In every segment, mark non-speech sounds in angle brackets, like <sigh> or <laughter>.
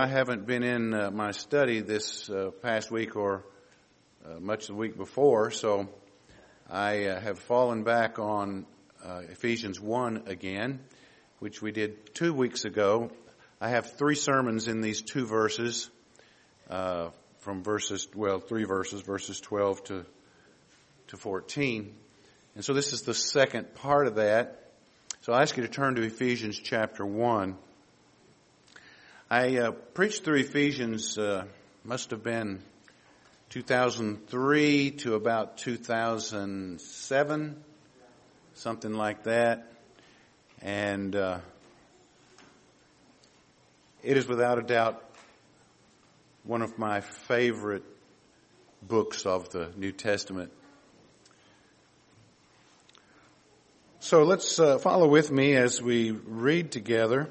I haven't been in uh, my study this uh, past week or uh, much the week before, so I uh, have fallen back on uh, Ephesians 1 again, which we did two weeks ago. I have three sermons in these two verses, uh, from verses, well, three verses, verses 12 to, to 14. And so this is the second part of that. So I ask you to turn to Ephesians chapter 1. I uh, preached through Ephesians, uh, must have been 2003 to about 2007, something like that. And uh, it is without a doubt one of my favorite books of the New Testament. So let's uh, follow with me as we read together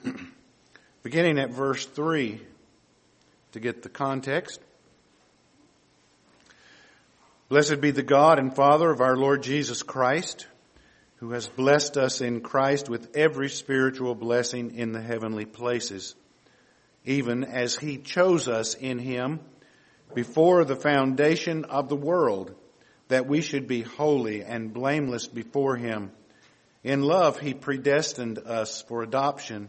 <clears throat> beginning at verse 3 to get the context. Blessed be the God and Father of our Lord Jesus Christ, who has blessed us in Christ with every spiritual blessing in the heavenly places, even as he chose us in him before the foundation of the world, that we should be holy and blameless before him. In love, he predestined us for adoption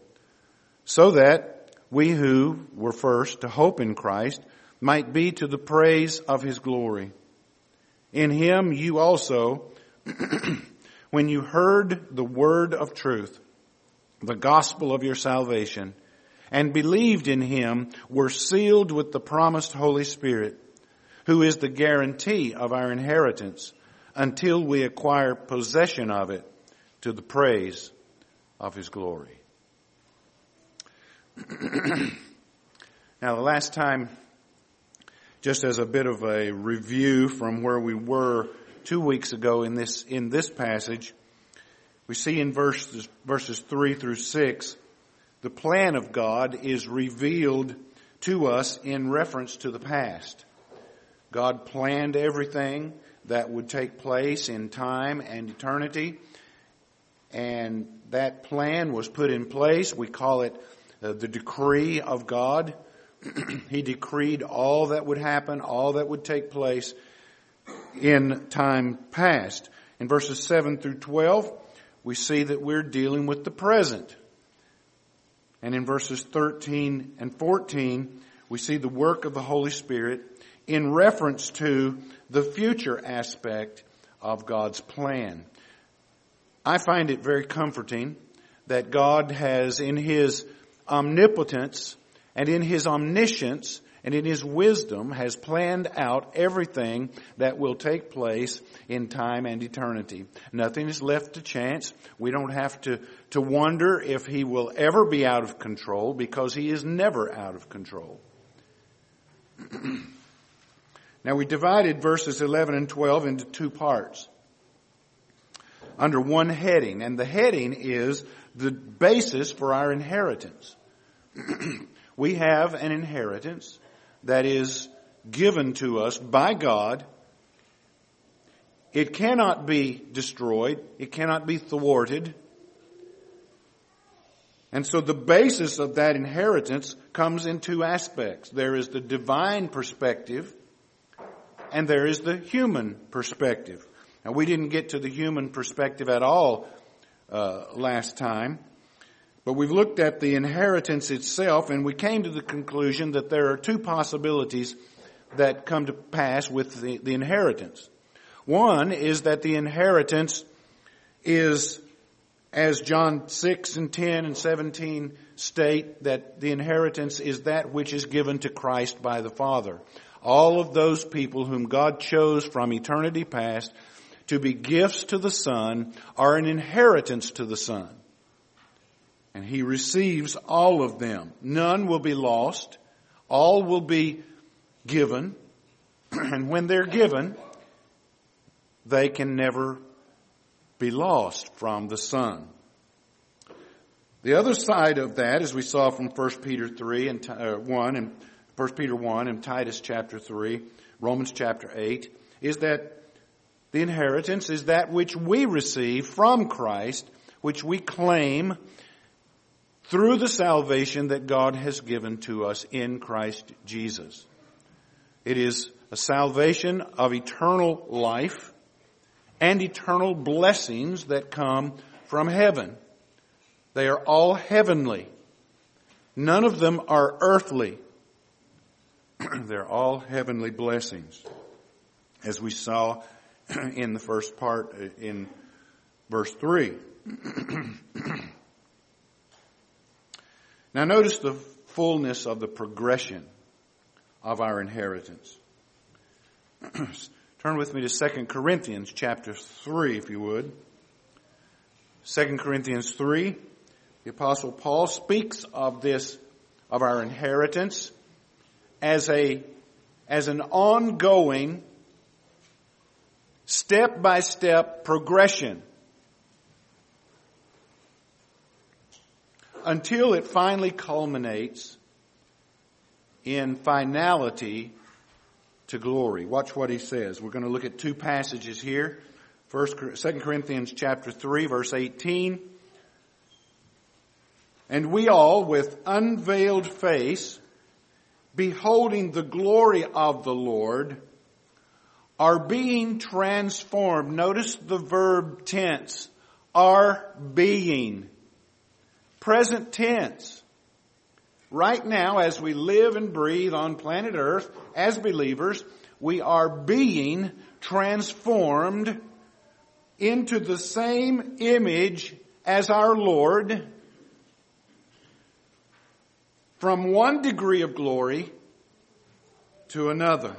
so that we who were first to hope in Christ might be to the praise of his glory. In him you also, <clears throat> when you heard the word of truth, the gospel of your salvation, and believed in him, were sealed with the promised Holy Spirit, who is the guarantee of our inheritance until we acquire possession of it to the praise of his glory. <clears throat> now, the last time, just as a bit of a review from where we were two weeks ago in this, in this passage, we see in verses, verses three through six, the plan of God is revealed to us in reference to the past. God planned everything that would take place in time and eternity and that plan was put in place. We call it Uh, the decree of God. <clears throat> he decreed all that would happen, all that would take place in time past. In verses 7 through 12, we see that we're dealing with the present. And in verses 13 and 14, we see the work of the Holy Spirit in reference to the future aspect of God's plan. I find it very comforting that God has in His omnipotence and in His omniscience and in His wisdom has planned out everything that will take place in time and eternity. Nothing is left to chance. We don't have to, to wonder if He will ever be out of control because He is never out of control. <clears throat> now we divided verses 11 and 12 into two parts under one heading, and the heading is the basis for our inheritance. <clears throat> we have an inheritance that is given to us by God. It cannot be destroyed. It cannot be thwarted. And so the basis of that inheritance comes in two aspects. There is the divine perspective and there is the human perspective. Now, we didn't get to the human perspective at all uh, last time, but we've looked at the inheritance itself, and we came to the conclusion that there are two possibilities that come to pass with the, the inheritance. One is that the inheritance is, as John 6 and 10 and 17 state, that the inheritance is that which is given to Christ by the Father. All of those people whom God chose from eternity past to be gifts to the Son are an inheritance to the Son. And He receives all of them. None will be lost. All will be given. <clears throat> And when they're given, they can never be lost from the Son. The other side of that, as we saw from 1 Peter 3 and uh, 1 and 1 Peter 1 and Titus chapter 3, Romans chapter 8, is that the inheritance is that which we receive from Christ, which we claim through the salvation that God has given to us in Christ Jesus. It is a salvation of eternal life and eternal blessings that come from heaven. They are all heavenly. None of them are earthly. <clears throat> They're all heavenly blessings. As we saw <clears throat> in the first part uh, in verse 3. <clears throat> now notice the fullness of the progression of our inheritance. <clears throat> Turn with me to 2 Corinthians chapter 3, if you would. 2 Corinthians 3, the apostle Paul speaks of this, of our inheritance as a, as an ongoing, step by step progression. Until it finally culminates in finality to glory. Watch what he says. We're going to look at two passages here. First, 2 Corinthians chapter 3 verse 18. And we all with unveiled face, beholding the glory of the Lord, are being transformed. Notice the verb tense. Are being. Present tense Right now, as we live and breathe on planet Earth as believers, we are being transformed into the same image as our Lord from one degree of glory to another.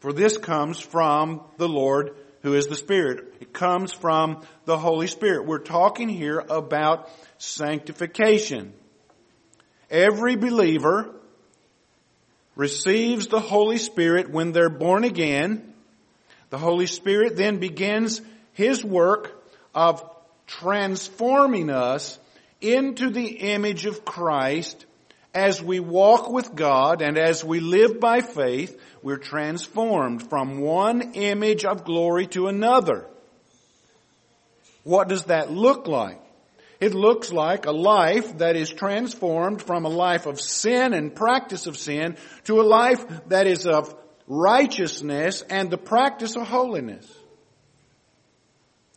For this comes from the Lord who is the Spirit. It comes from the Holy Spirit. We're talking here about sanctification. Every believer receives the Holy Spirit when they're born again. The Holy Spirit then begins His work of transforming us into the image of Christ as we walk with God and as we live by faith, we're transformed from one image of glory to another. What does that look like? It looks like a life that is transformed from a life of sin and practice of sin to a life that is of righteousness and the practice of holiness.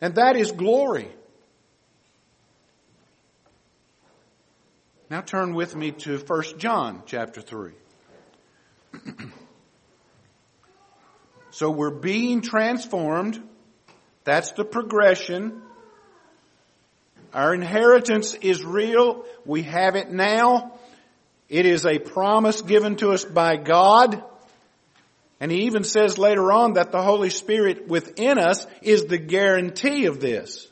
And that is glory. Now turn with me to 1 John chapter 3. so we're being transformed. That's the progression. Our inheritance is real. We have it now. It is a promise given to us by God. And he even says later on that the Holy Spirit within us is the guarantee of this.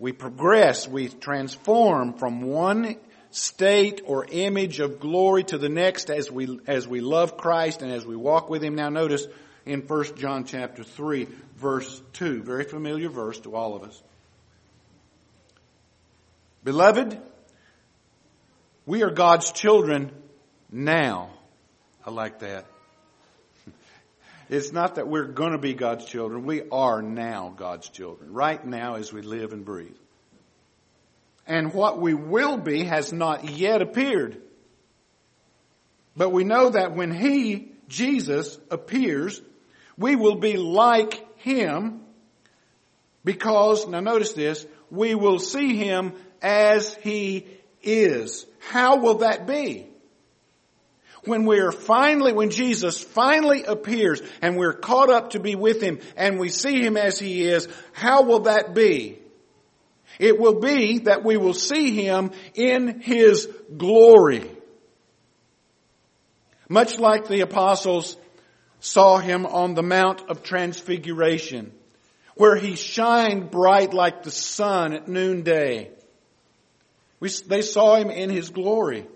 We progress, we transform from one state or image of glory to the next as we, as we love Christ and as we walk with Him. Now notice in 1 John chapter 3 verse 2, very familiar verse to all of us. Beloved, we are God's children now. I like that. It's not that we're going to be God's children. We are now God's children. Right now as we live and breathe. And what we will be has not yet appeared. But we know that when He, Jesus, appears, we will be like Him because, now notice this, we will see Him as He is. How will that be? When we're finally, when Jesus finally appears and we're caught up to be with Him and we see Him as He is, how will that be? It will be that we will see Him in His glory. Much like the apostles saw Him on the Mount of Transfiguration, where He shined bright like the sun at noonday. We, they saw Him in His glory.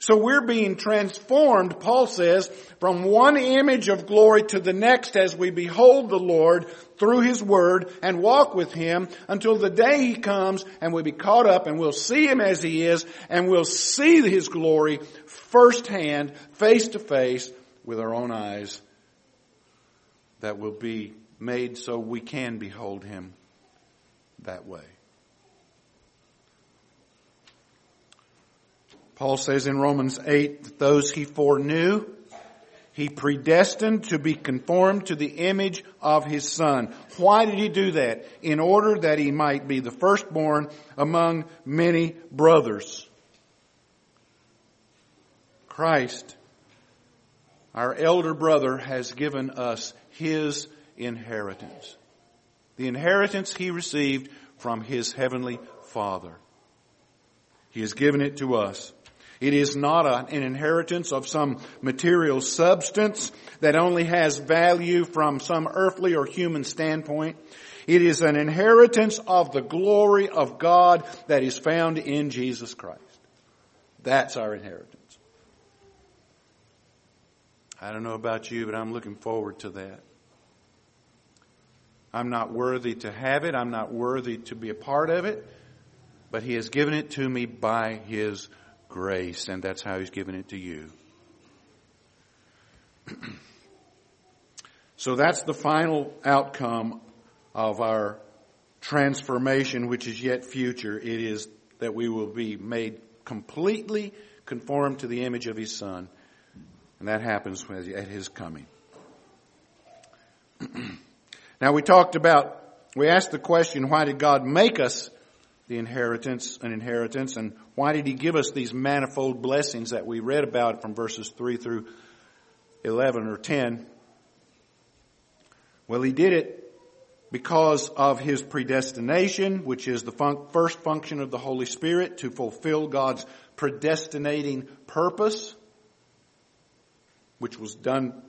So we're being transformed, Paul says, from one image of glory to the next as we behold the Lord through His Word and walk with Him until the day He comes and we'll be caught up and we'll see Him as He is and we'll see His glory firsthand, face to face with our own eyes that will be made so we can behold Him that way. Paul says in Romans 8 that those he foreknew, he predestined to be conformed to the image of his son. Why did he do that? In order that he might be the firstborn among many brothers. Christ, our elder brother, has given us his inheritance. The inheritance he received from his heavenly Father. He has given it to us. It is not a, an inheritance of some material substance that only has value from some earthly or human standpoint. It is an inheritance of the glory of God that is found in Jesus Christ. That's our inheritance. I don't know about you, but I'm looking forward to that. I'm not worthy to have it. I'm not worthy to be a part of it. But He has given it to me by His grace, and that's how He's given it to you. <clears throat> so that's the final outcome of our transformation, which is yet future. It is that we will be made completely conformed to the image of His Son, and that happens at His coming. <clears throat> now we talked about, we asked the question, why did God make us the inheritance, an inheritance, and why did he give us these manifold blessings that we read about from verses 3 through 11 or 10? Well, he did it because of his predestination, which is the fun- first function of the Holy Spirit to fulfill God's predestinating purpose, which was done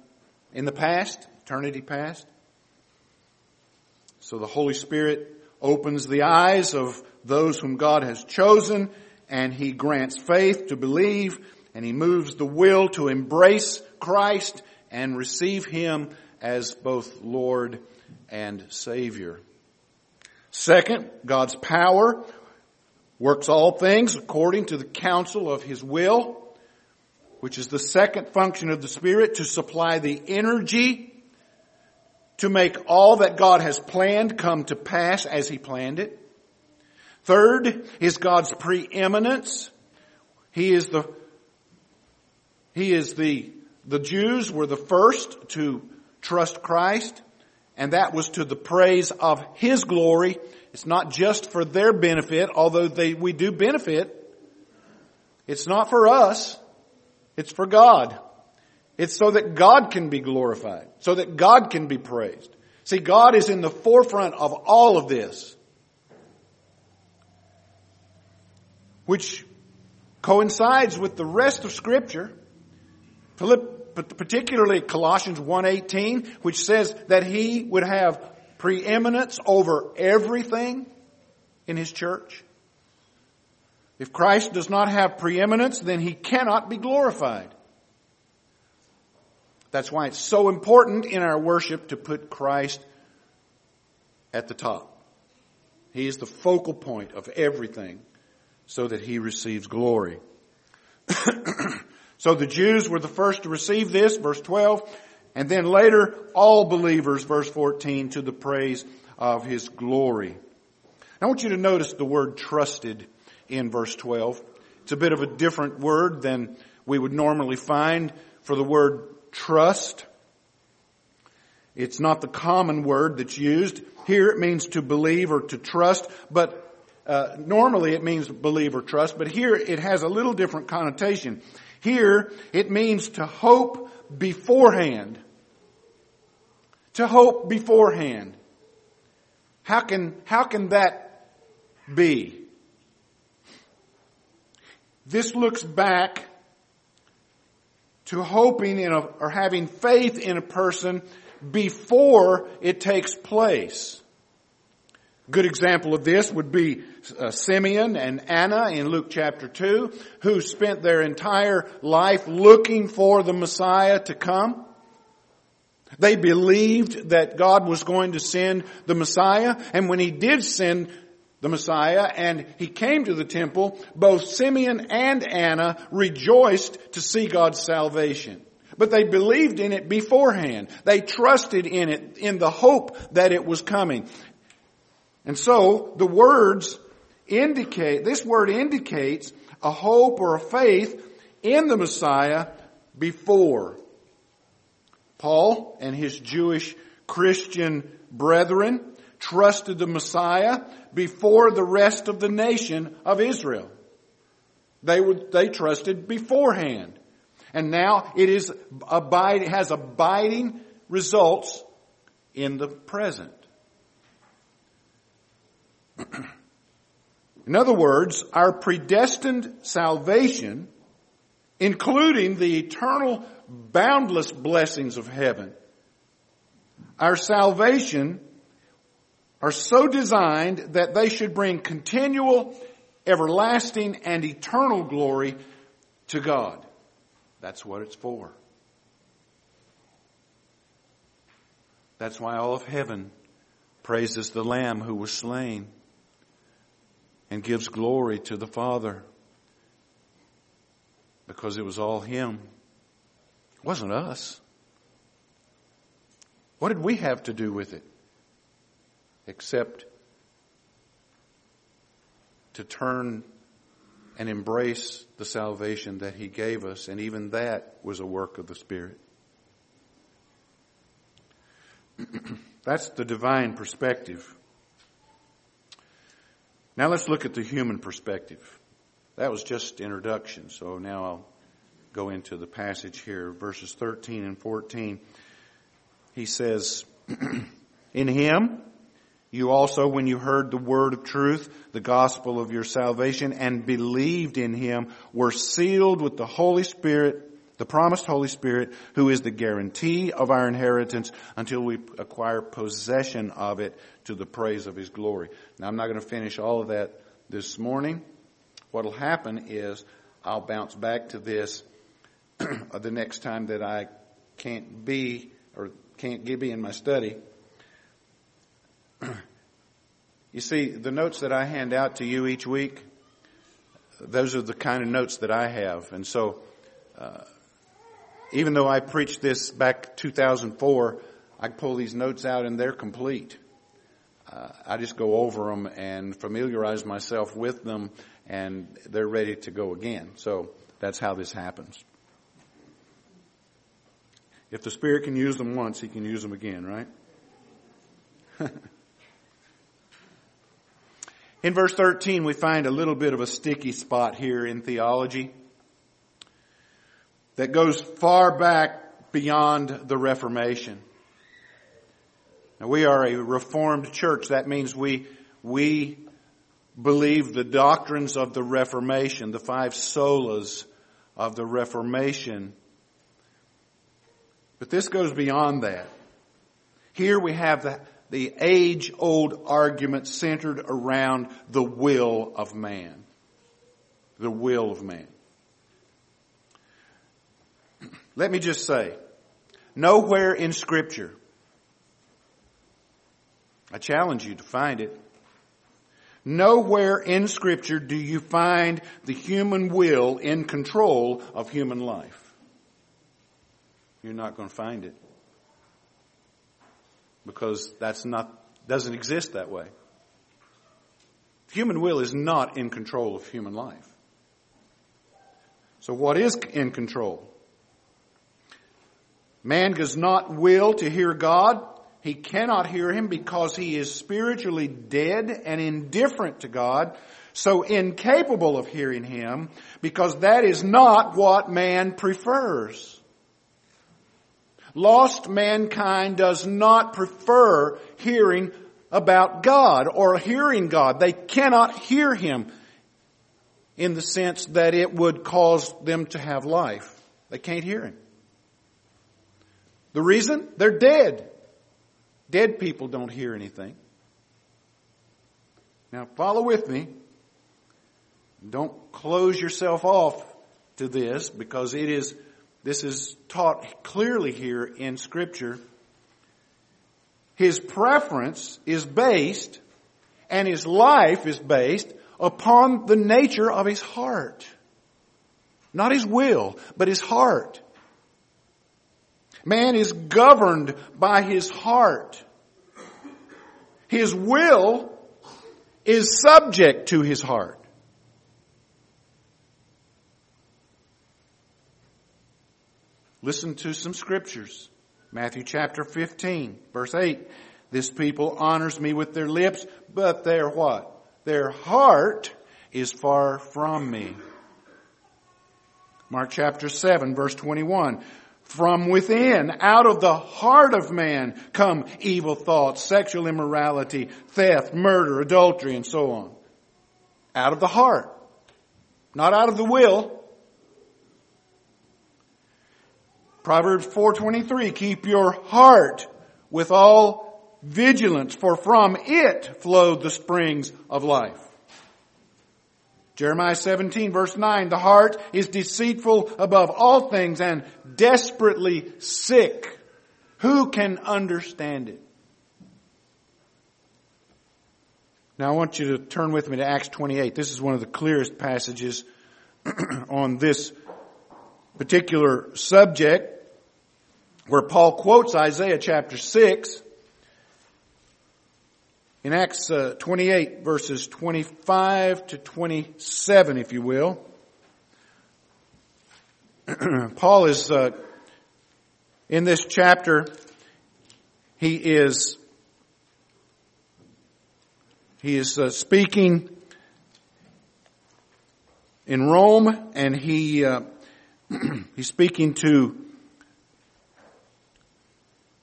in the past, eternity past. So the Holy Spirit opens the eyes of those whom God has chosen and he grants faith to believe and he moves the will to embrace Christ and receive him as both Lord and Savior. Second, God's power works all things according to the counsel of his will, which is the second function of the Spirit to supply the energy to make all that God has planned come to pass as he planned it. Third is God's preeminence. He is the, he is the, the Jews were the first to trust Christ, and that was to the praise of His glory. It's not just for their benefit, although they, we do benefit. It's not for us. It's for God. It's so that God can be glorified, so that God can be praised. See, God is in the forefront of all of this. Which coincides with the rest of scripture, particularly Colossians 1.18, which says that he would have preeminence over everything in his church. If Christ does not have preeminence, then he cannot be glorified. That's why it's so important in our worship to put Christ at the top. He is the focal point of everything so that he receives glory. so the Jews were the first to receive this, verse 12, and then later all believers, verse 14, to the praise of his glory. I want you to notice the word trusted in verse 12. It's a bit of a different word than we would normally find for the word trust. It's not the common word that's used. Here it means to believe or to trust, but uh, normally it means believe or trust, but here it has a little different connotation. Here, it means to hope beforehand. To hope beforehand. How can, how can that be? This looks back to hoping in a, or having faith in a person before it takes place. Good example of this would be uh, Simeon and Anna in Luke chapter 2, who spent their entire life looking for the Messiah to come. They believed that God was going to send the Messiah, and when He did send the Messiah and He came to the temple, both Simeon and Anna rejoiced to see God's salvation. But they believed in it beforehand. They trusted in it, in the hope that it was coming. And so, the words indicate, this word indicates a hope or a faith in the Messiah before. Paul and his Jewish Christian brethren trusted the Messiah before the rest of the nation of Israel. They would, they trusted beforehand. And now it is abide, has abiding results in the present. In other words, our predestined salvation, including the eternal boundless blessings of heaven, our salvation are so designed that they should bring continual, everlasting, and eternal glory to God. That's what it's for. That's why all of heaven praises the Lamb who was slain and gives glory to the Father because it was all Him. It wasn't us. What did we have to do with it? Except to turn and embrace the salvation that He gave us, and even that was a work of the Spirit. <clears throat> That's the divine perspective. Now let's look at the human perspective. That was just introduction, so now I'll go into the passage here, verses 13 and 14. He says, <clears throat> In him, you also, when you heard the word of truth, the gospel of your salvation, and believed in him, were sealed with the Holy Spirit, the promised Holy Spirit, who is the guarantee of our inheritance until we acquire possession of it to the praise of His glory. Now I'm not going to finish all of that this morning. What'll happen is I'll bounce back to this <clears throat> the next time that I can't be or can't be in my study. <clears throat> you see, the notes that I hand out to you each week, those are the kind of notes that I have. And so, uh, even though I preached this back 2004, I pull these notes out and they're complete. Uh, I just go over them and familiarize myself with them and they're ready to go again. So that's how this happens. If the Spirit can use them once, He can use them again, right? <laughs> in verse 13, we find a little bit of a sticky spot here in theology that goes far back beyond the Reformation. Now we are a Reformed church. That means we, we believe the doctrines of the Reformation, the five solas of the Reformation. But this goes beyond that. Here we have the, the age old argument centered around the will of man. The will of man. Let me just say, nowhere in scripture, I challenge you to find it, nowhere in scripture do you find the human will in control of human life. You're not going to find it. Because that's not, doesn't exist that way. Human will is not in control of human life. So what is in control? Man does not will to hear God. He cannot hear Him because he is spiritually dead and indifferent to God. so incapable of hearing him because that is not what man prefers. Lost mankind does not prefer hearing about God or hearing God. They cannot hear Him in the sense that it would cause them to have life. They can't hear Him. The reason? They're dead. Dead people don't hear anything. Now follow with me. Don't close yourself off to this because it is, this is taught clearly here in scripture. His preference is based and his life is based upon the nature of his heart. Not his will, but his heart. Man is governed by his heart. His will is subject to his heart. Listen to some scriptures. Matthew chapter 15, verse 8. This people honors me with their lips, but their what? Their heart is far from me. Mark chapter 7, verse 21. From within, out of the heart of man, come evil thoughts, sexual immorality, theft, murder, adultery, and so on. Out of the heart. Not out of the will, Proverbs 4:23 keep your heart with all vigilance for from it flow the springs of life. Jeremiah 17 verse 9 the heart is deceitful above all things and desperately sick. Who can understand it? Now I want you to turn with me to Acts 28. This is one of the clearest passages <clears throat> on this particular subject where Paul quotes Isaiah chapter 6 in Acts uh, 28 verses 25 to 27 if you will. <clears throat> Paul is uh, in this chapter he is he is uh, speaking in Rome and he uh, <clears throat> he's speaking to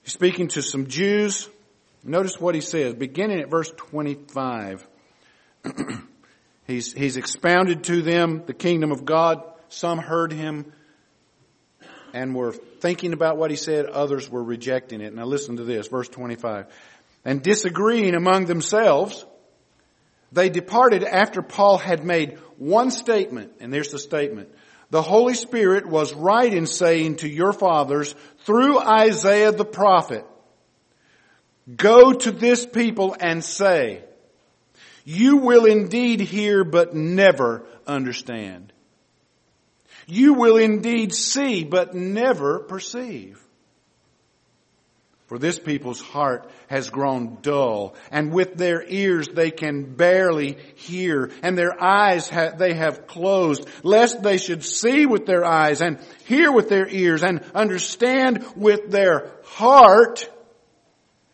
he's speaking to some Jews. Notice what he says, beginning at verse 25. <clears throat> he's, he's expounded to them the kingdom of God. Some heard him and were thinking about what he said. Others were rejecting it. Now listen to this, verse 25. And disagreeing among themselves, they departed after Paul had made one statement. And there's the statement. The Holy Spirit was right in saying to your fathers through Isaiah the prophet, go to this people and say, you will indeed hear but never understand. You will indeed see but never perceive. For this people's heart has grown dull, and with their ears they can barely hear, and their eyes ha- they have closed, lest they should see with their eyes, and hear with their ears, and understand with their heart,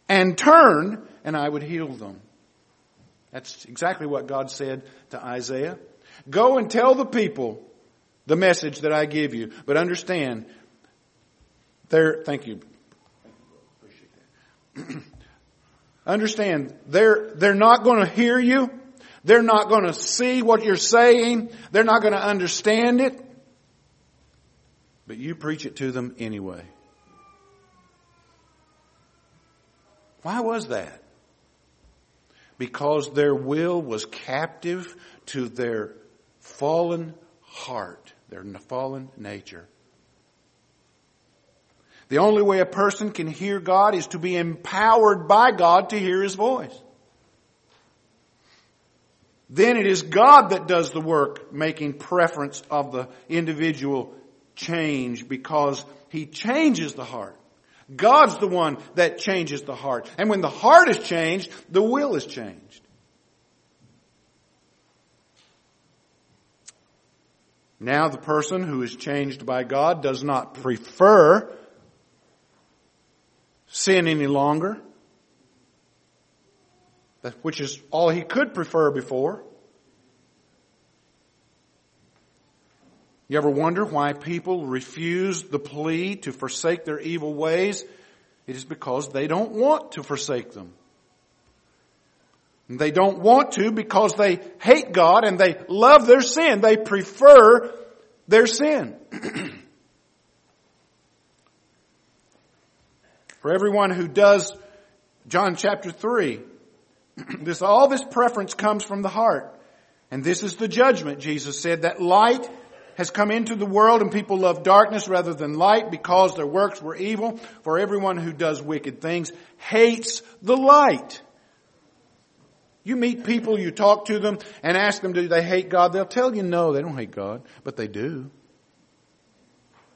and turn, and I would heal them. That's exactly what God said to Isaiah. Go and tell the people the message that I give you, but understand, there, thank you, <clears throat> Understand, they're, they're not going to hear you. They're not going to see what you're saying. They're not going to understand it. But you preach it to them anyway. Why was that? Because their will was captive to their fallen heart, their fallen nature. The only way a person can hear God is to be empowered by God to hear His voice. Then it is God that does the work making preference of the individual change because He changes the heart. God's the one that changes the heart. And when the heart is changed, the will is changed. Now the person who is changed by God does not prefer sin any longer, which is all he could prefer before. You ever wonder why people refuse the plea to forsake their evil ways? It is because they don't want to forsake them. They don't want to because they hate God and they love their sin. They prefer their sin. <clears throat> For everyone who does John chapter 3, <clears throat> this, all this preference comes from the heart. And this is the judgment, Jesus said, that light has come into the world and people love darkness rather than light because their works were evil. For everyone who does wicked things hates the light. You meet people, you talk to them and ask them, do they hate God? They'll tell you no, they don't hate God, but they do.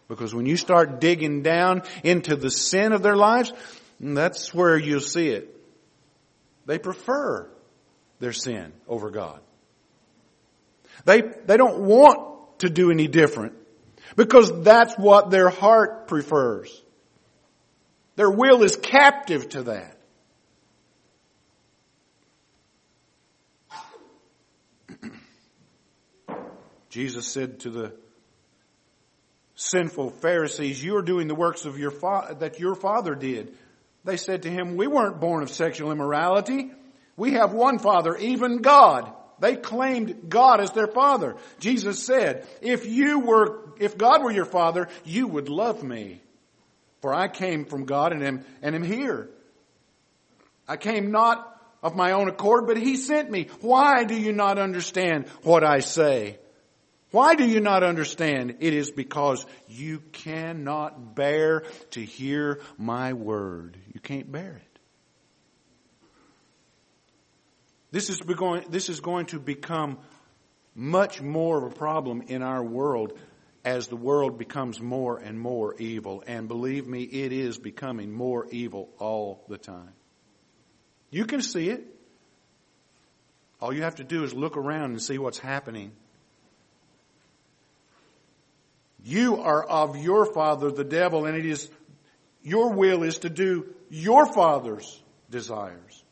Because when you start digging down into the sin of their lives, that's where you'll see it. They prefer their sin over God. They, they don't want to do any different because that's what their heart prefers. Their will is captive to that. <clears throat> Jesus said to the sinful Pharisees, you are doing the works of your fa- that your father did. They said to him, we weren't born of sexual immorality. We have one father, even God. They claimed God as their father. Jesus said, if you were, if God were your father, you would love me. For I came from God and am, and am here. I came not of my own accord, but he sent me. Why do you not understand what I say? Why do you not understand? It is because you cannot bear to hear my word. You can't bear it. This is going, this is going to become much more of a problem in our world as the world becomes more and more evil. And believe me, it is becoming more evil all the time. You can see it. All you have to do is look around and see what's happening You are of your father, the devil, and it is, your will is to do your father's desires.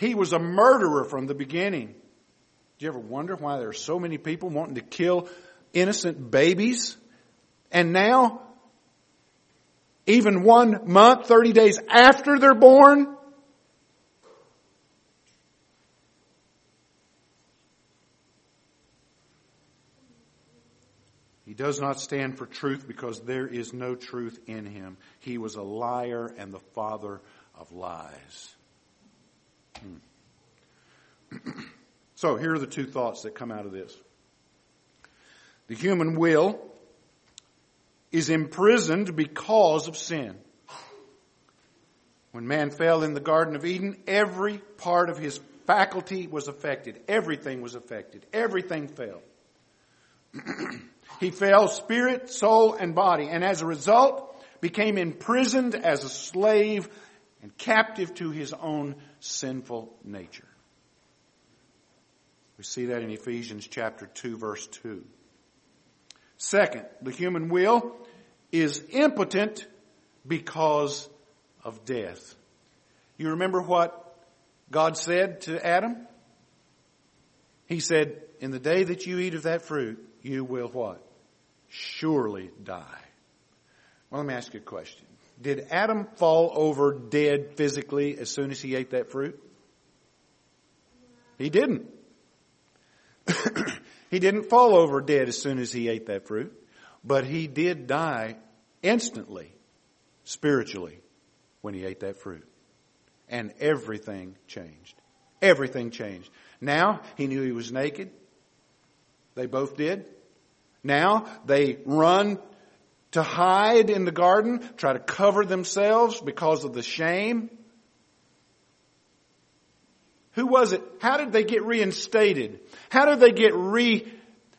He was a murderer from the beginning. Do you ever wonder why there are so many people wanting to kill innocent babies? And now, even one month, 30 days after they're born, He does not stand for truth because there is no truth in him. He was a liar and the father of lies. Hmm. <clears throat> so here are the two thoughts that come out of this. The human will is imprisoned because of sin. When man fell in the Garden of Eden, every part of his faculty was affected. Everything was affected. Everything fell. <clears throat> He fell spirit, soul, and body, and as a result became imprisoned as a slave and captive to his own sinful nature. We see that in Ephesians chapter 2 verse 2. Second, the human will is impotent because of death. You remember what God said to Adam? He said, in the day that you eat of that fruit, you will what? Surely die. Well, let me ask you a question. Did Adam fall over dead physically as soon as he ate that fruit? He didn't. <coughs> he didn't fall over dead as soon as he ate that fruit, but he did die instantly, spiritually, when he ate that fruit. And everything changed. Everything changed. Now he knew he was naked. They both did. Now they run to hide in the garden, try to cover themselves because of the shame. Who was it? How did they get reinstated? How did they get re,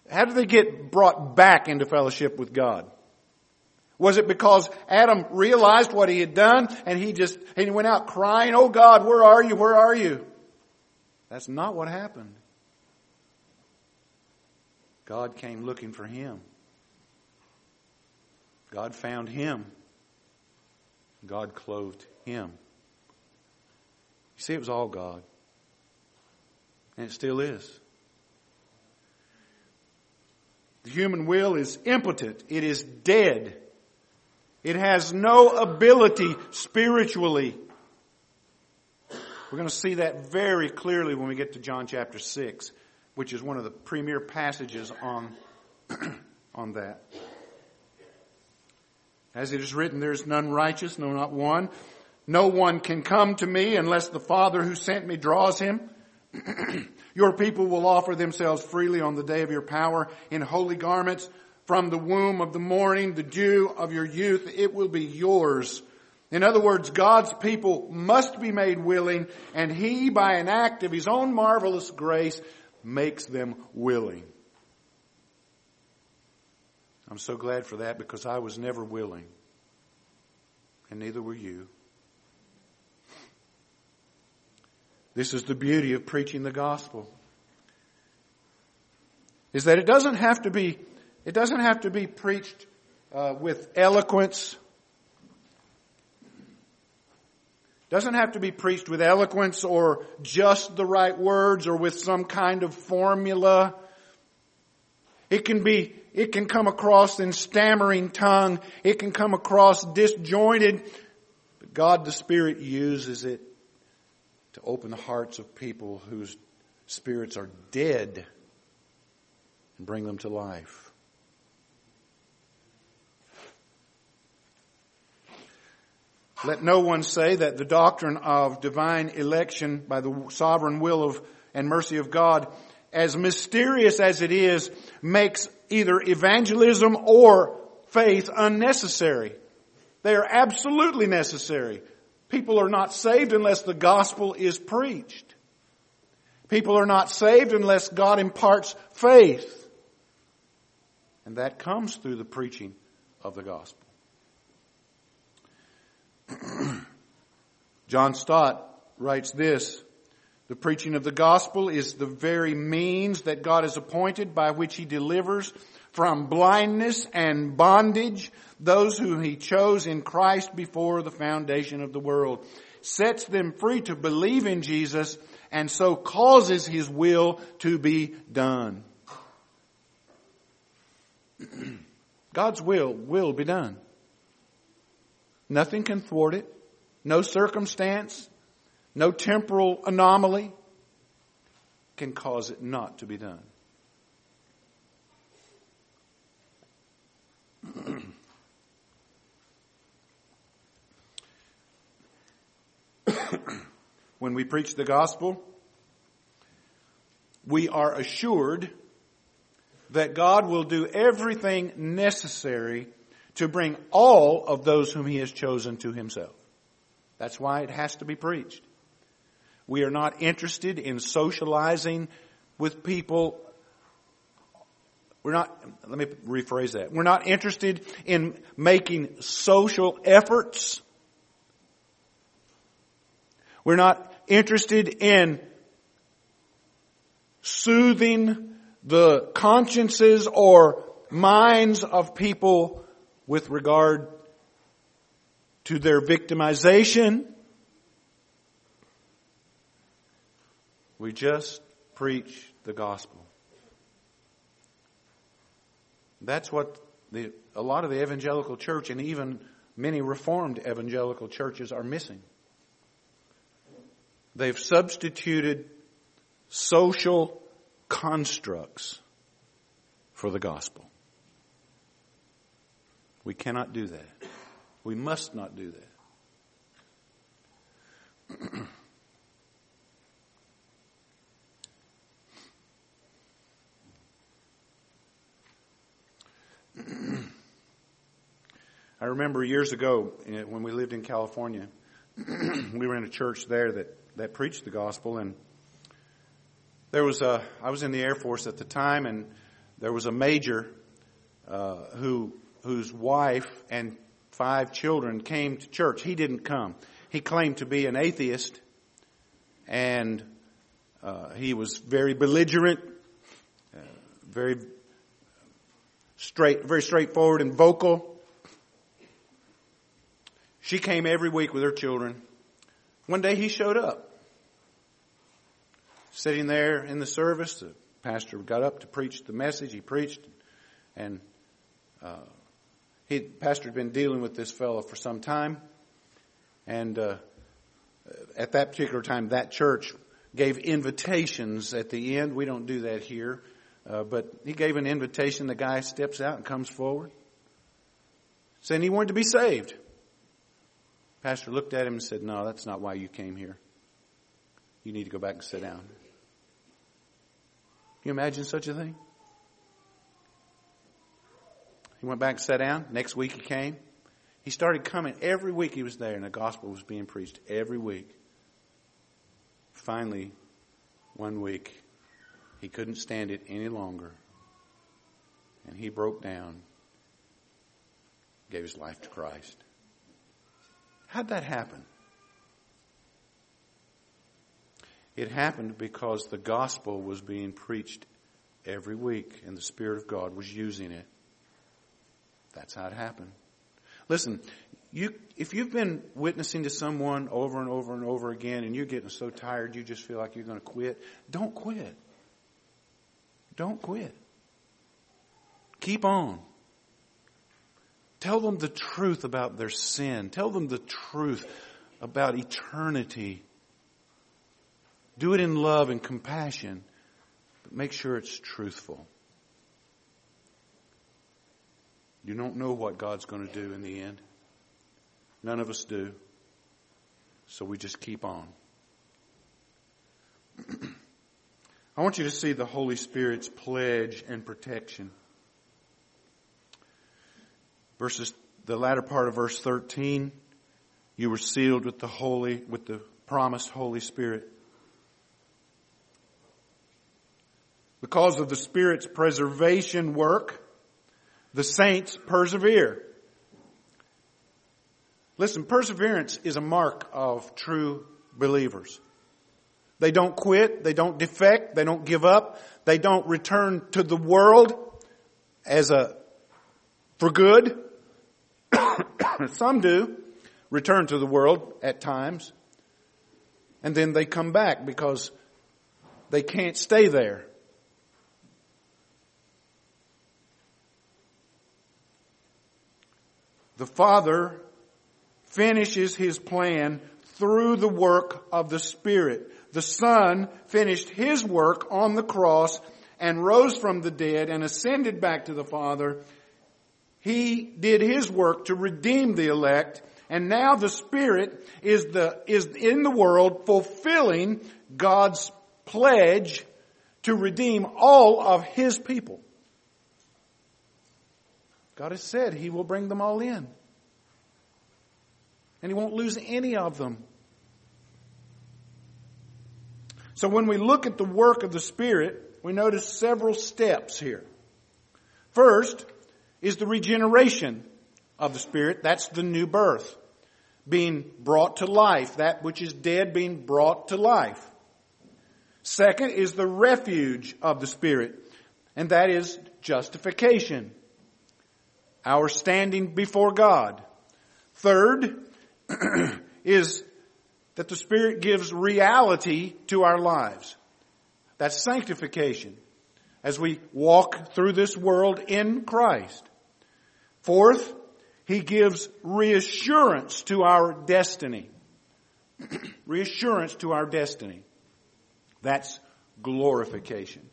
how did they get brought back into fellowship with God? Was it because Adam realized what he had done and he just, and he went out crying, Oh God, where are you? Where are you? That's not what happened. God came looking for him. God found him. God clothed him. You see, it was all God. And it still is. The human will is impotent. It is dead. It has no ability spiritually. We're going to see that very clearly when we get to John chapter 6, which is one of the premier passages on, <clears throat> on that. As it is written, there is none righteous, no, not one. No one can come to me unless the Father who sent me draws him. <clears throat> your people will offer themselves freely on the day of your power in holy garments from the womb of the morning, the dew of your youth. It will be yours. In other words, God's people must be made willing and He, by an act of His own marvelous grace, makes them willing. I'm so glad for that because I was never willing. And neither were you. This is the beauty of preaching the gospel. Is that it doesn't have to be, it doesn't have to be preached uh, with eloquence. Doesn't have to be preached with eloquence or just the right words or with some kind of formula. It can be, it can come across in stammering tongue. It can come across disjointed. But God the Spirit uses it to open the hearts of people whose spirits are dead and bring them to life. Let no one say that the doctrine of divine election by the sovereign will of and mercy of God, as mysterious as it is, makes either evangelism or faith unnecessary. They are absolutely necessary. People are not saved unless the gospel is preached. People are not saved unless God imparts faith. And that comes through the preaching of the gospel. <clears throat> John Stott writes this, the preaching of the gospel is the very means that God has appointed by which he delivers from blindness and bondage those whom he chose in Christ before the foundation of the world, sets them free to believe in Jesus, and so causes his will to be done. <clears throat> God's will will be done. Nothing can thwart it. No circumstance, no temporal anomaly can cause it not to be done. <clears throat> when we preach the gospel, we are assured that God will do everything necessary to bring all of those whom He has chosen to Himself. That's why it has to be preached. We are not interested in socializing with people. We're not, let me rephrase that. We're not interested in making social efforts. We're not interested in soothing the consciences or minds of people with regard to their victimization. We just preach the gospel. That's what the, a lot of the evangelical church and even many reformed evangelical churches are missing. They've substituted social constructs for the gospel. We cannot do that. We must not do that. <clears throat> remember years ago when we lived in California, <clears throat> we were in a church there that, that preached the gospel and there was a, I was in the Air Force at the time and there was a major, uh, who whose wife and five children came to church. He didn't come. He claimed to be an atheist, and uh, he was very belligerent, uh, very straight, very straightforward and vocal. She came every week with her children. One day he showed up. Sitting there in the service, the pastor got up to preach the message. He preached. And uh, he, pastor had been dealing with this fellow for some time, and uh, at that particular time, that church gave invitations at the end. We don't do that here, uh, but he gave an invitation. The guy steps out and comes forward, saying he wanted to be saved. Pastor looked at him and said, "No, that's not why you came here. You need to go back and sit down." Can you imagine such a thing? He went back and sat down. Next week he came. He started coming every week he was there and the gospel was being preached every week. Finally, one week, he couldn't stand it any longer. And he broke down, gave his life to Christ. How'd that happen? It happened because the gospel was being preached every week and the Spirit of God was using it. That's how it happened. Listen, you, if you've been witnessing to someone over and over and over again and you're getting so tired you just feel like you're going to quit, don't quit. Don't quit. Keep on. Tell them the truth about their sin. Tell them the truth about eternity. Do it in love and compassion, but make sure it's truthful. You don't know what God's going to do in the end. None of us do. So we just keep on. <clears throat> I want you to see the Holy Spirit's pledge and protection. Verses, the latter part of verse 13, you were sealed with the Holy, with the promised Holy Spirit. Because of the Spirit's preservation work, the saints persevere. Listen, perseverance is a mark of true believers. They don't quit, they don't defect, they don't give up, they don't return to the world as a, for good. Some do return to the world at times, and then they come back because they can't stay there. the Father finishes His plan through the work of the Spirit. The Son finished His work on the cross and rose from the dead and ascended back to the Father. He did His work to redeem the elect and now the Spirit is the, is in the world fulfilling God's pledge to redeem all of His people. God has said He will bring them all in. And He won't lose any of them. So when we look at the work of the Spirit, we notice several steps here. First is the regeneration of the Spirit. That's the new birth. Being brought to life. That which is dead being brought to life. Second is the refuge of the Spirit. And that is justification our standing before God. Third <clears throat> is that the Spirit gives reality to our lives. That's sanctification as we walk through this world in Christ. Fourth, He gives reassurance to our destiny. <clears throat> reassurance to our destiny. That's glorification.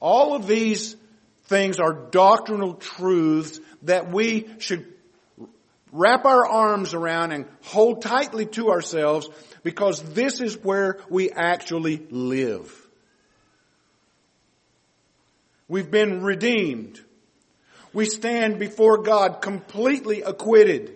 All of these things are doctrinal truths that we should wrap our arms around and hold tightly to ourselves because this is where we actually live. We've been redeemed. We stand before God completely acquitted.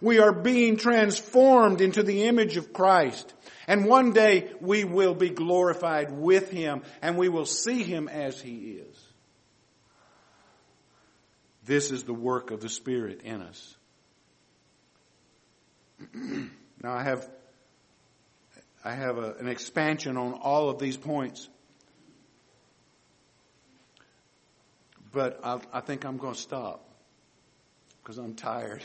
We are being transformed into the image of Christ. And one day we will be glorified with Him and we will see Him as He is. This is the work of the Spirit in us. <clears throat> now I have I have a, an expansion on all of these points, but I, I think I'm going to stop because I'm tired,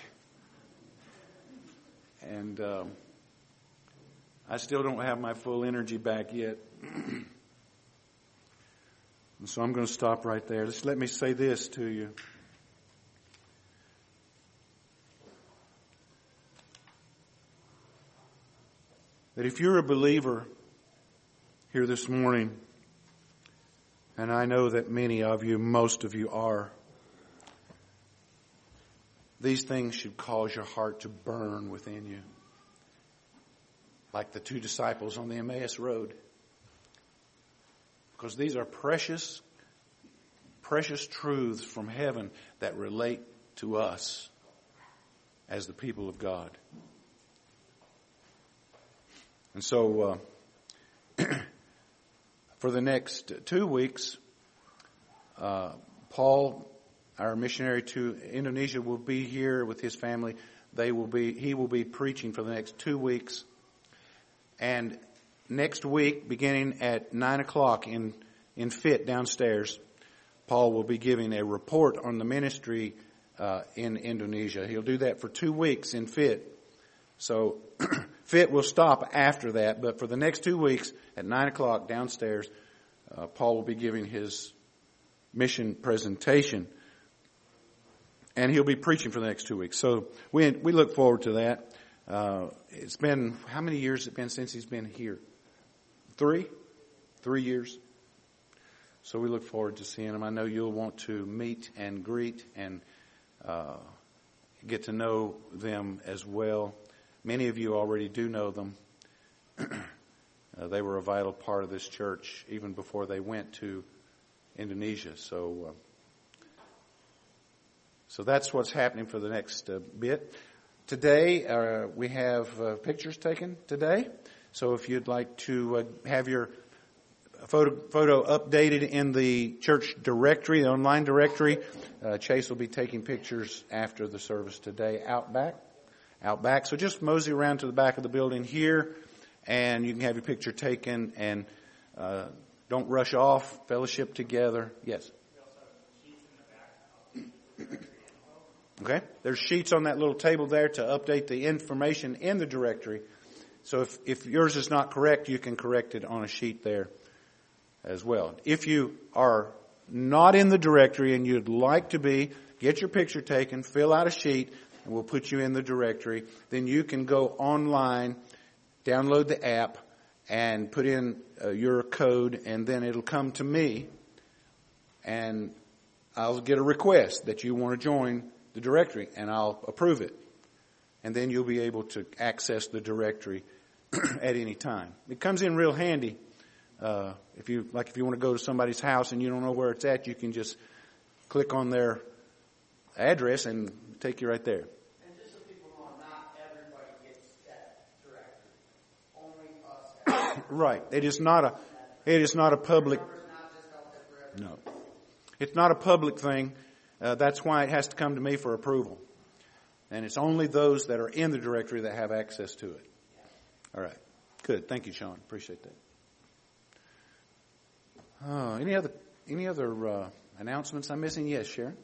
and um, I still don't have my full energy back yet. <clears throat> So I'm going to stop right there. Just let me say this to you. That if you're a believer here this morning, and I know that many of you, most of you are, these things should cause your heart to burn within you. Like the two disciples on the Emmaus Road. Because these are precious, precious truths from heaven that relate to us as the people of God. And so, uh, <clears throat> for the next two weeks, uh, Paul, our missionary to Indonesia, will be here with his family. They will be, he will be preaching for the next two weeks. And next week, beginning at nine o'clock in, in FIT downstairs, Paul will be giving a report on the ministry uh, in Indonesia. He'll do that for two weeks in FIT. So <clears throat> FIT will stop after that, but for the next two weeks at nine o'clock downstairs, uh, Paul will be giving his mission presentation. And he'll be preaching for the next two weeks. So we, we look forward to that. Uh, it's been, how many years has it been since he's been here? Three? Three years. So we look forward to seeing him. I know you'll want to meet and greet and uh, get to know them as well. Many of you already do know them. <clears throat> uh, they were a vital part of this church even before they went to Indonesia. So, uh, so that's what's happening for the next uh, bit. Today, uh, we have uh, pictures taken today. So if you'd like to uh, have your photo, photo updated in the church directory, the online directory, Chase will be taking pictures after the service today out back. Out back. So just mosey around to the back of the building here and you can have your picture taken and uh, don't rush off. Fellowship together. Yes. Okay? There's sheets on that little table there to update the information in the directory. So if, if yours is not correct, you can correct it on a sheet there as well. If you are not in the directory and you'd like to be, get your picture taken, fill out a sheet, and we'll put you in the directory. Then you can go online, download the app, and put in uh, your code, and then it'll come to me, and I'll get a request that you want to join the directory and I'll approve it. And then you'll be able to access the directory <clears throat> at any time. It comes in real handy. Uh, if you like, if you want to go to somebody's house and you don't know where it's at, you can just click on their address and take you right there. And just so people know, not everybody gets that directory. Only us. Right. It is not a. It is not a public. No. It's not a public thing. Uh, that's why it has to come to me for approval. And it's only those that are in the directory that have access to it. All right. Good. Thank you, Sean. Appreciate that. Uh, any other any other uh, announcements I'm missing? Yes, Sharon.